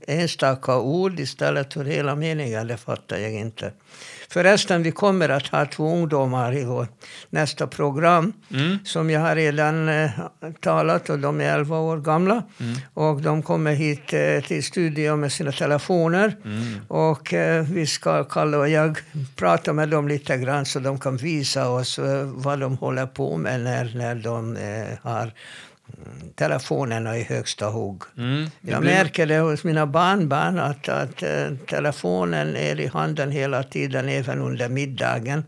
eh, enstaka ord istället för hela meningar, det fattar jag inte. Förresten, vi kommer att ha två ungdomar i vårt nästa program. Mm. Som jag har redan eh, talat och de är 11 år gamla. Mm. Och de kommer hit eh, till studion med sina telefoner. Mm. Och eh, vi ska, Kalle och jag, prata med dem lite grann så de kan visa oss eh, vad de håller på med när, när de eh, har telefonerna i högsta hugg. Mm, jag blir... märker det hos mina barnbarn att, att uh, telefonen är i handen hela tiden, även under middagen.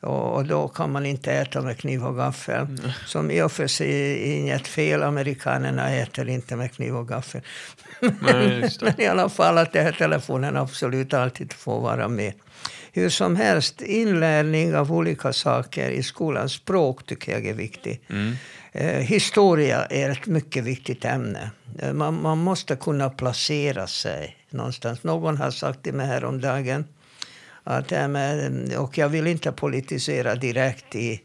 Och, och då kan man inte äta med kniv och gaffel. Mm. Som i och för sig är inget fel. Amerikanerna äter inte med kniv och gaffel. Nej, Men i alla fall att den här telefonen absolut alltid får vara med. Hur som helst, inlärning av olika saker i skolan. Språk tycker jag är viktigt. Mm. Eh, historia är ett mycket viktigt ämne. Eh, man, man, måste kunna placera sig någonstans. Någon har sagt till mig häromdagen att, och jag vill inte politisera direkt i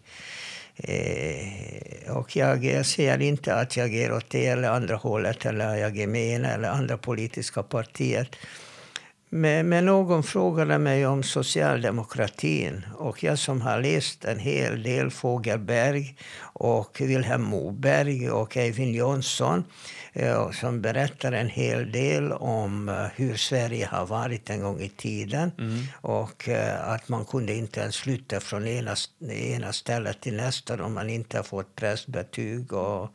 Eh, och jag, jag ser inte att jag är åt det eller andra hållet eller jag är med ena eller andra politiska partiet. Men, men någon frågade mig om socialdemokratin och jag som har läst en hel del Fågelberg och Vilhelm Moberg och Eivind Johnson eh, som berättar en hel del om eh, hur Sverige har varit en gång i tiden. Mm. Och eh, att man kunde inte ens flytta från ena, ena stället till nästa om man inte har fått prästbetyg. Och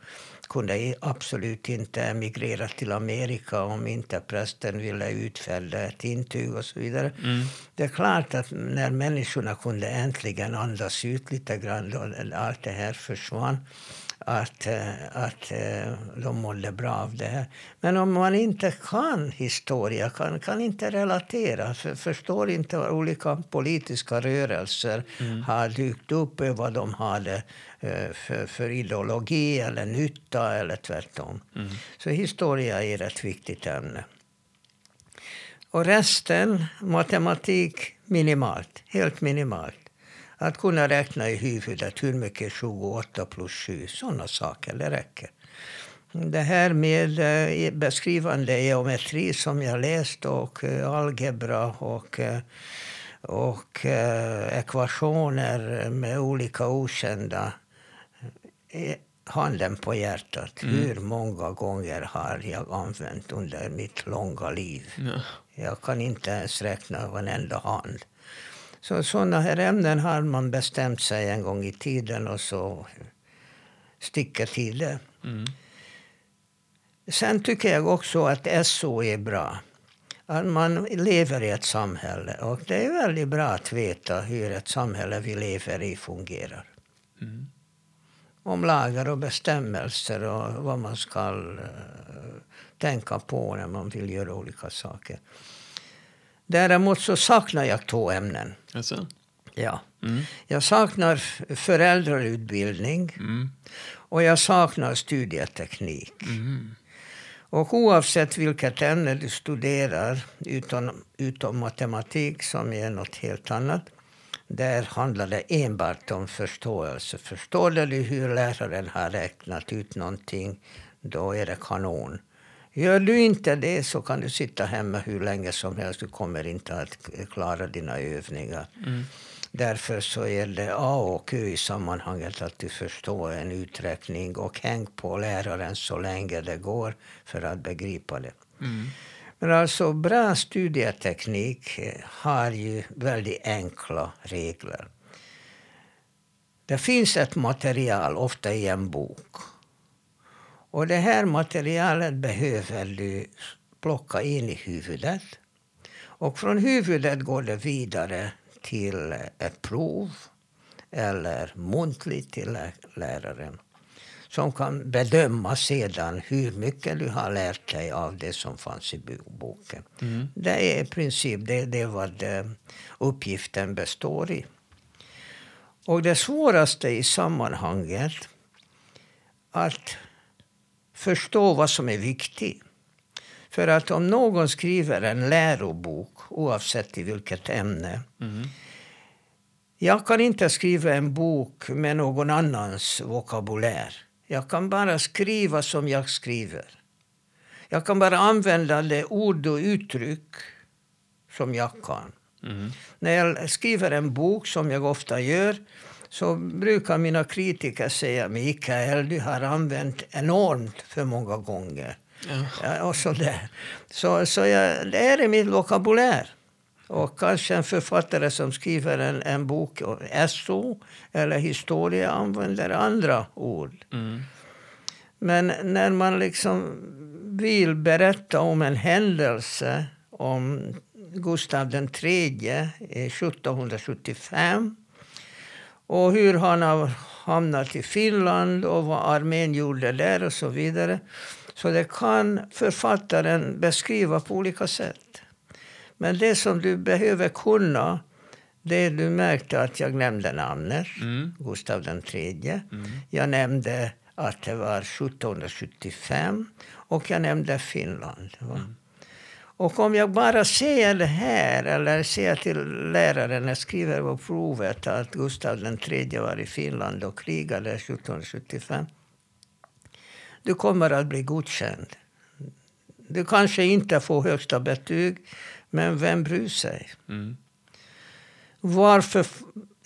kunde absolut inte emigrera till Amerika om inte prästen ville utfärda ett intyg och så vidare. Mm. Det är klart att när människorna kunde äntligen andas ut lite grann då allt det här försvann att, eh, att eh, de mådde bra av det här. Men om man inte kan historia, kan, kan inte relatera, för, förstår inte vad olika politiska rörelser mm. har dykt upp, vad de hade eh, för, för ideologi eller nytta eller tvärtom. Mm. Så historia är ett viktigt ämne. Och resten, matematik, minimalt. Helt minimalt. Att kunna räkna i huvudet hur mycket 28 plus 7, sådana saker, det räcker. Det här med eh, beskrivande geometri som jag läst och eh, algebra och, eh, och ekvationer med olika okända. Handen på hjärtat, mm. hur många gånger har jag använt under mitt långa liv? Ja. Jag kan inte ens räkna varenda hand. Så sådana här ämnen har man bestämt sig en gång i tiden och så sticker till det. Mm. Sen tycker jag också att SO är bra. Att man lever i ett samhälle. Och det är väldigt bra att veta hur ett samhälle vi lever i fungerar. Mm. Om lagar och bestämmelser och vad man ska uh, tänka på när man vill göra olika saker. Däremot så saknar jag två ämnen. Alltså. Ja. Mm. Jag saknar föräldrautbildning mm. och jag saknar studieteknik. Mm. Och oavsett vilket ämne du studerar, utom, utom matematik som är något helt annat, där handlar det enbart om förståelse. Förstår du hur läraren har räknat ut någonting, då är det kanon. Gör du inte det så kan du sitta hemma hur länge som helst. Du kommer inte att klara dina övningar. Mm. Därför så är det A och Ö i sammanhanget att du förstår en uträkning och häng på läraren så länge det går för att begripa det. Mm. Men alltså bra studieteknik har ju väldigt enkla regler. Det finns ett material, ofta i en bok och det här materialet behöver du plocka in i huvudet. Och från huvudet går det vidare till ett prov eller muntligt till läraren som kan bedöma sedan hur mycket du har lärt dig av det som fanns i boken. Mm. Det är i princip det, det vad eh, uppgiften består i. Och det svåraste i sammanhanget att förstå vad som är viktigt. För att om någon skriver en lärobok, oavsett i vilket ämne. Mm. Jag kan inte skriva en bok med någon annans vokabulär. Jag kan bara skriva som jag skriver. Jag kan bara använda det ord och uttryck som jag kan. Mm. När jag skriver en bok, som jag ofta gör, så brukar mina kritiker säga Mikael, du har använt enormt för många gånger. Ja. Ja, och så där. Så, så jag, det är i min vokabulär. Och kanske en författare som skriver en, en bok, SO eller historia, använder andra ord. Mm. Men när man liksom vill berätta om en händelse om Gustav III 1775 och hur han har hamnat i Finland och vad armén gjorde där och så vidare. Så det kan författaren beskriva på olika sätt. Men det som du behöver kunna, det du märkte att jag nämnde namnet, mm. Gustav III. Mm. Jag nämnde att det var 1775 och jag nämnde Finland. Mm. Och om jag bara säger det här, eller säger till läraren när jag skriver på provet att Gustav III var i Finland och krigade 1775. Du kommer att bli godkänd. Du kanske inte får högsta betyg, men vem bryr sig? Mm. Varför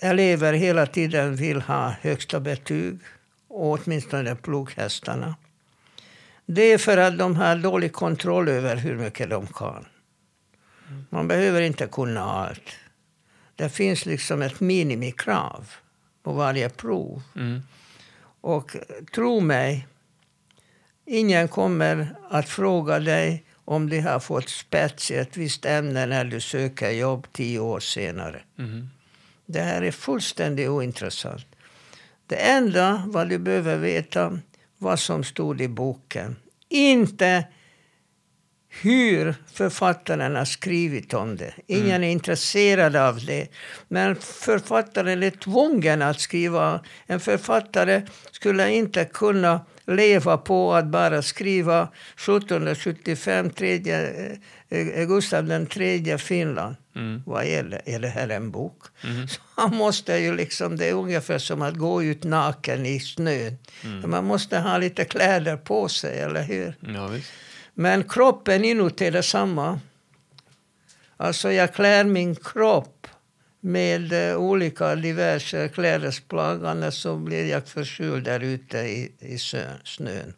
elever hela tiden vill ha högsta betyg, åtminstone plugghästarna, det är för att de har dålig kontroll över hur mycket de kan. Man behöver inte kunna allt. Det finns liksom ett minimikrav på varje prov. Mm. Och tro mig, ingen kommer att fråga dig om du har fått spets i ett visst ämne när du söker jobb tio år senare. Mm. Det här är fullständigt ointressant. Det enda vad du behöver veta vad som stod i boken. Inte hur författaren har skrivit om det. Ingen mm. är intresserad av det. Men författaren är tvungen att skriva. En författare skulle inte kunna leva på att bara skriva 1775, tredje, eh, Gustav III Finland. Mm. Vad är det? Är det här en bok? Mm. Så han måste ju liksom, det är ungefär som att gå ut naken i snön. Mm. Man måste ha lite kläder på sig, eller hur? Ja, Men kroppen inuti är detsamma. Alltså jag klär min kropp med eh, olika diverse klädesplagg. Annars så blir jag förkyld där ute i, i snön.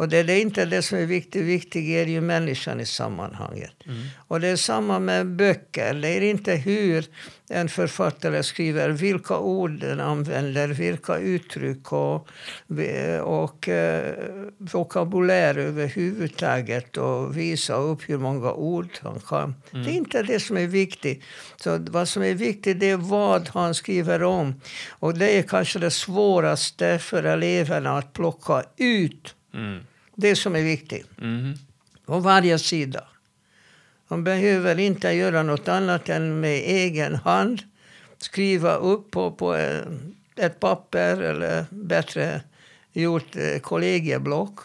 Och det är inte det som är viktigt. Viktigt är ju människan i sammanhanget. Mm. Och det är samma med böcker. Det är inte hur en författare skriver, vilka ord den använder, vilka uttryck och, och eh, vokabulär överhuvudtaget och visa upp hur många ord han kan. Mm. Det är inte det som är viktigt. Så vad som är viktigt är vad han skriver om. Och det är kanske det svåraste för eleverna att plocka ut. Mm det som är viktigt. Mm. På varje sida. Man behöver inte göra något annat än med egen hand skriva upp på, på ett papper eller bättre gjort eh, kollegieblock.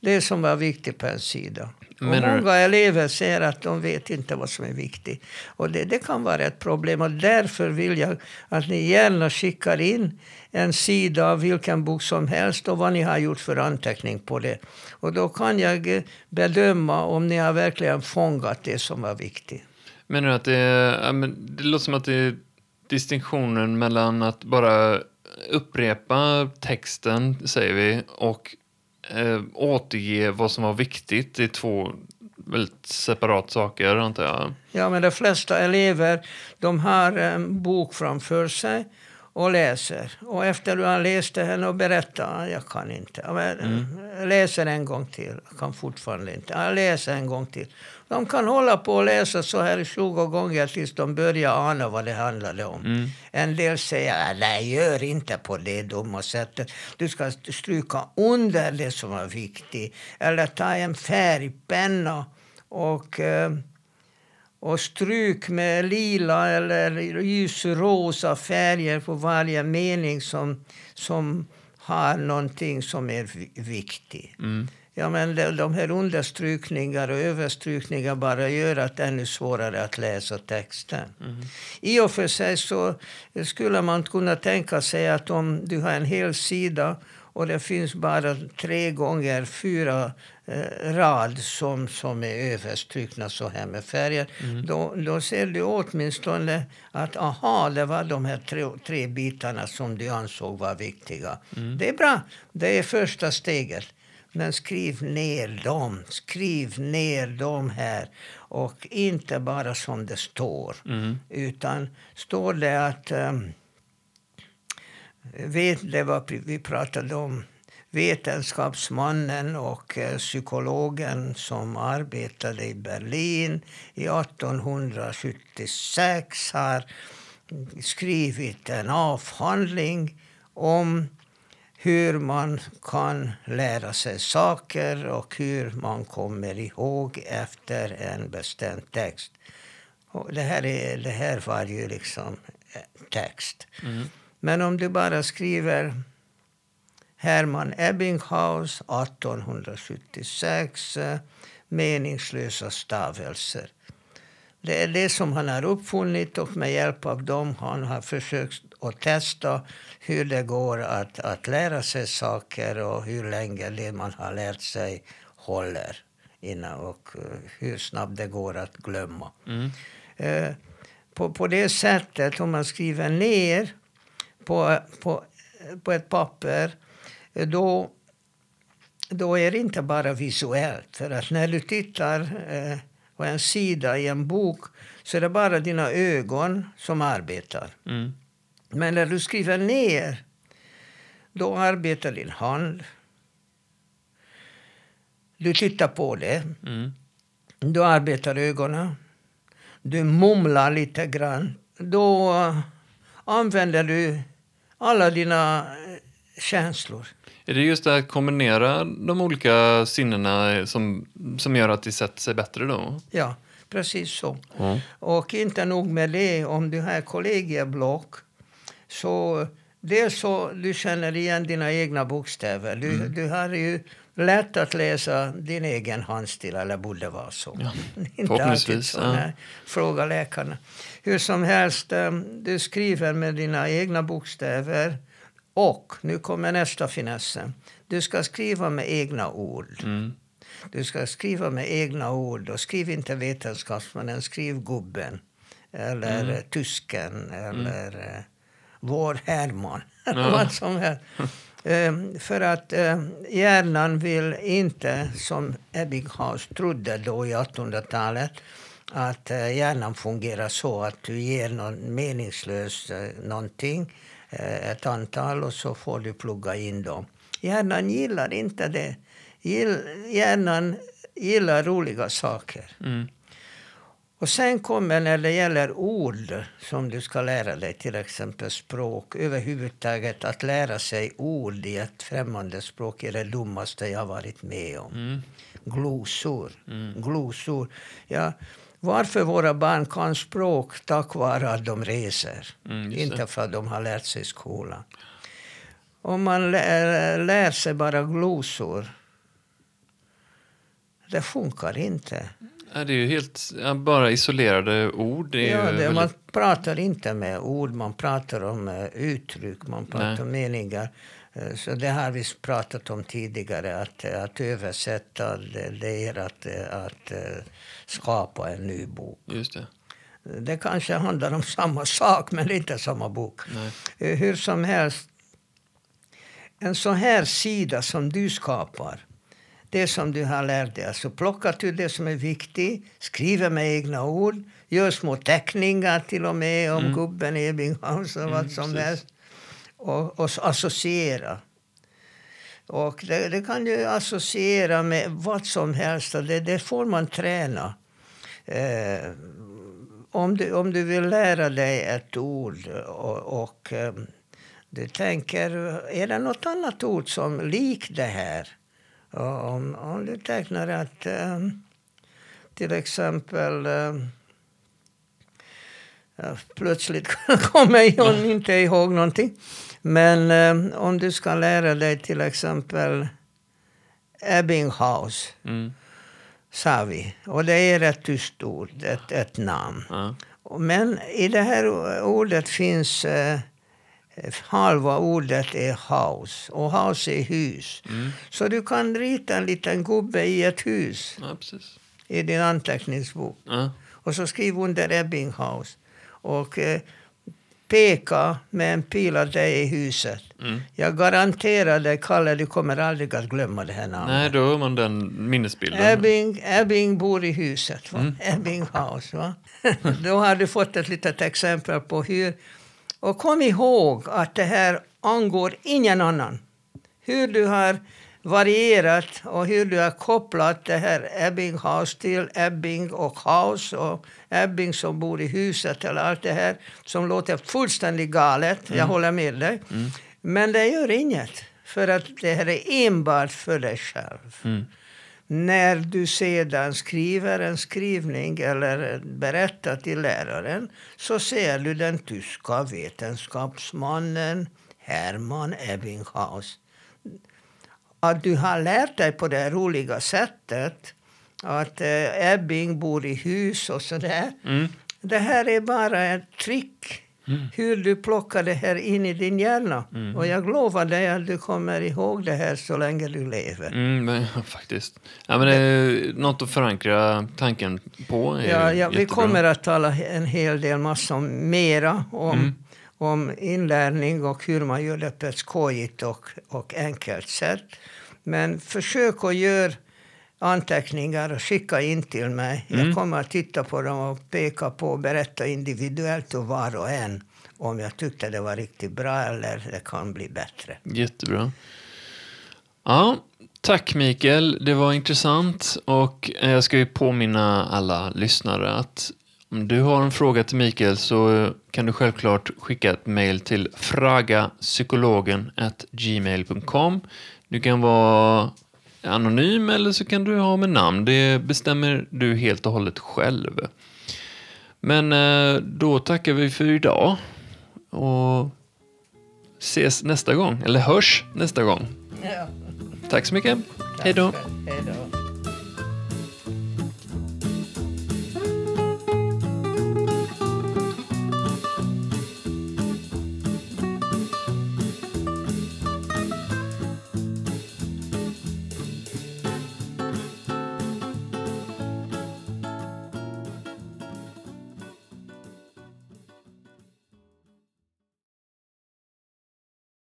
Det som var viktigt på en sida. Och många elever säger att de vet inte vad som är viktigt. Och det, det kan vara ett problem. Och därför vill jag att ni gärna skickar in en sida av vilken bok som helst och vad ni har gjort för anteckning på det. Och då kan jag eh, bedöma om ni har verkligen fångat det som var viktigt. Menar du att det, det låter som att det är distinktionen mellan att bara upprepa texten, säger vi, och eh, återge vad som var viktigt. Det är två väldigt separat saker, antar jag. Ja, men de flesta elever de har en bok framför sig och läser. Och efter du har läst den och berättar, jag kan inte. Jag mm. läser en gång till, jag kan fortfarande inte. Jag läser en gång till. De kan hålla på och läsa så här 20 gånger tills de börjar ana vad det handlade om. Mm. En del säger, nej gör inte på det dumma sättet. Du ska stryka under det som är viktigt. Eller ta en färgpenna och eh, och stryk med lila eller ljusrosa färger på varje mening som, som har någonting som är viktigt. Mm. Ja, men de här understrykningar och överstrykningar bara gör att det är ännu svårare att läsa texten. Mm. I och för sig så skulle man kunna tänka sig att om du har en hel sida och det finns bara tre gånger fyra eh, rad som, som är överstrukna så här med färger. Mm. Då, då ser du åtminstone att aha, det var de här tre, tre bitarna som du ansåg var viktiga. Mm. Det är bra. Det är första steget. Men skriv ner dem. Skriv ner dem här. Och inte bara som det står. Mm. Utan står det att um, vet det vad vi pratade om vetenskapsmannen och eh, psykologen som arbetade i Berlin i 1876 har skrivit en avhandling om hur man kan lära sig saker och hur man kommer ihåg efter en bestämd text. Och det, här är, det här var ju liksom text. Mm. Men om du bara skriver Hermann Ebbinghaus 1876 eh, meningslösa stavelser. Det är det som han har uppfunnit och med hjälp av dem han har försökt att testa hur det går att, att lära sig saker och hur länge det man har lärt sig håller innan och eh, hur snabbt det går att glömma. Mm. Eh, på, på det sättet, om man skriver ner på, på, på ett papper då, då är det inte bara visuellt. För att när du tittar eh, på en sida i en bok så är det bara dina ögon som arbetar. Mm. Men när du skriver ner, då arbetar din hand. Du tittar på det. Mm. Då arbetar ögonen. Du mumlar lite grann. Då använder du alla dina eh, känslor. Är det just det att kombinera de olika sinnena som, som gör att det sätter sig bättre då? Ja, precis så. Ja. Och inte nog med det, om du har kollegieblock så dels så du känner igen dina egna bokstäver. Du, du har ju lätt att läsa din egen handstil, eller borde vara så. Ja, förhoppningsvis, så. ja. Fråga läkarna. Hur som helst, eh, du skriver med dina egna bokstäver och, nu kommer nästa finessen, du ska skriva med egna ord. Mm. Du ska skriva med egna ord. Och skriv inte vetenskapsmannen, skriv gubben. Eller Mm. eh, tysken. Eller eh, vår Herman. Ja. Vad som helst. Eh, för att eh, hjärnan vill inte, som Ebbinghaus trodde då i 1800-talet att eh, hjärnan fungerar så att du ger någon meningslös eh, någonting, eh, ett antal, och så får du plugga in dem. Hjärnan gillar inte det. Gill- Hjärnan gillar roliga saker. Mm. Och sen kommer när det gäller ord som du ska lära dig, till exempel språk, överhuvudtaget att lära sig ord i ett främmande språk är det dummaste jag varit med om. Mm. Glosor. Glosor. Ja, varför våra barn kan språk tack vare att de reser. Mm, inte för att de har lärt sig i skolan. Om man lär, lär sig bara glosor, det funkar inte. Ja, det är ju helt bara isolerade ord. Det Ja, det, väldigt... Man pratar inte med ord, man pratar om eh, uttryck, man pratar Nej. om meningar. Eh, Så det har vi pratat om tidigare, att, eh, att översätta det, är att, att skapa en ny bok. Just det. Det kanske handlar om samma sak, men inte samma bok. Nej. Hur som helst, en sån här sida som du skapar, det som du har lärt dig, alltså plocka ut det som är viktigt, skriva med egna ord, gör små teckningar till och med om gubben Ebbinghaus och vad som Mm. precis. helst. Och, och associera. Och det, det kan du associera med vad som helst och det, det får man träna. Eh, om, du, om du vill lära dig ett ord och, och eh, du tänker, är det något annat ord som likt det här? Och om, om du tecknar att eh, till exempel eh, plötsligt kommer jag inte ihåg någonting. Men eh, om du ska lära dig till exempel Ebbinghaus, Mm. sa vi. Och det är ett tyst ord, ett, ett namn. Ja. Men i det här ordet finns eh, halva ordet är house och house är hus. Mm. Så du kan rita en liten gubbe i ett hus ja, i din anteckningsbok. Ja. Och så skriv under Ebbinghaus. Och eh, peka med en pil att det är i huset. Mm. Jag garanterar dig, Kalle, du kommer aldrig att glömma det här namnet. Nej, då har man den minnesbilden. Ebbing, Ebbing bor i huset. Va? Mm. Ebbinghaus. Va? Då har du fått ett litet exempel på hur... Och kom ihåg att det här angår ingen annan. Hur du har varierat och hur du har kopplat det här Ebbinghaus till Ebbing och House och Ebbing som bor i huset eller allt det här som låter fullständigt galet. Jag Mm. håller med dig. Men det gör inget. För att det här är enbart för dig själv. Mm. När du sedan skriver en skrivning eller berättar till läraren så ser du den tyska vetenskapsmannen Hermann Ebbinghaus. Att du har lärt dig på det roliga sättet att eh, Ebbing bor i hus och sådär. Mm. Det här är bara ett trick. Hur du plockar det här in i din hjärna. Och jag lovar dig att du kommer ihåg det här så länge du lever. Mm, men, faktiskt. Ja, men det är något att förankra tanken på. Ja, ja, vi kommer att tala en hel del massa om- mera om, Mm. om inlärning och hur man gör det på ett skojigt och, och enkelt sätt. Men försök att göra anteckningar och skicka in till mig. Mm. Jag kommer att titta på dem och peka på och berätta individuellt och var och en om jag tyckte det var riktigt bra eller det kan bli bättre. Jättebra. Ja, tack Mikael. Det var intressant och eh, jag ska ju påminna alla lyssnare att om du har en fråga till Mikael så kan du självklart skicka ett mejl till fragapsykologen@gmail.com. Du kan vara anonym eller så kan du ha med namn. Det bestämmer du helt och hållet själv. Men eh, då tackar vi för idag och ses nästa gång, eller hörs nästa gång. Ja, Tack så mycket. Hej då. Hej då.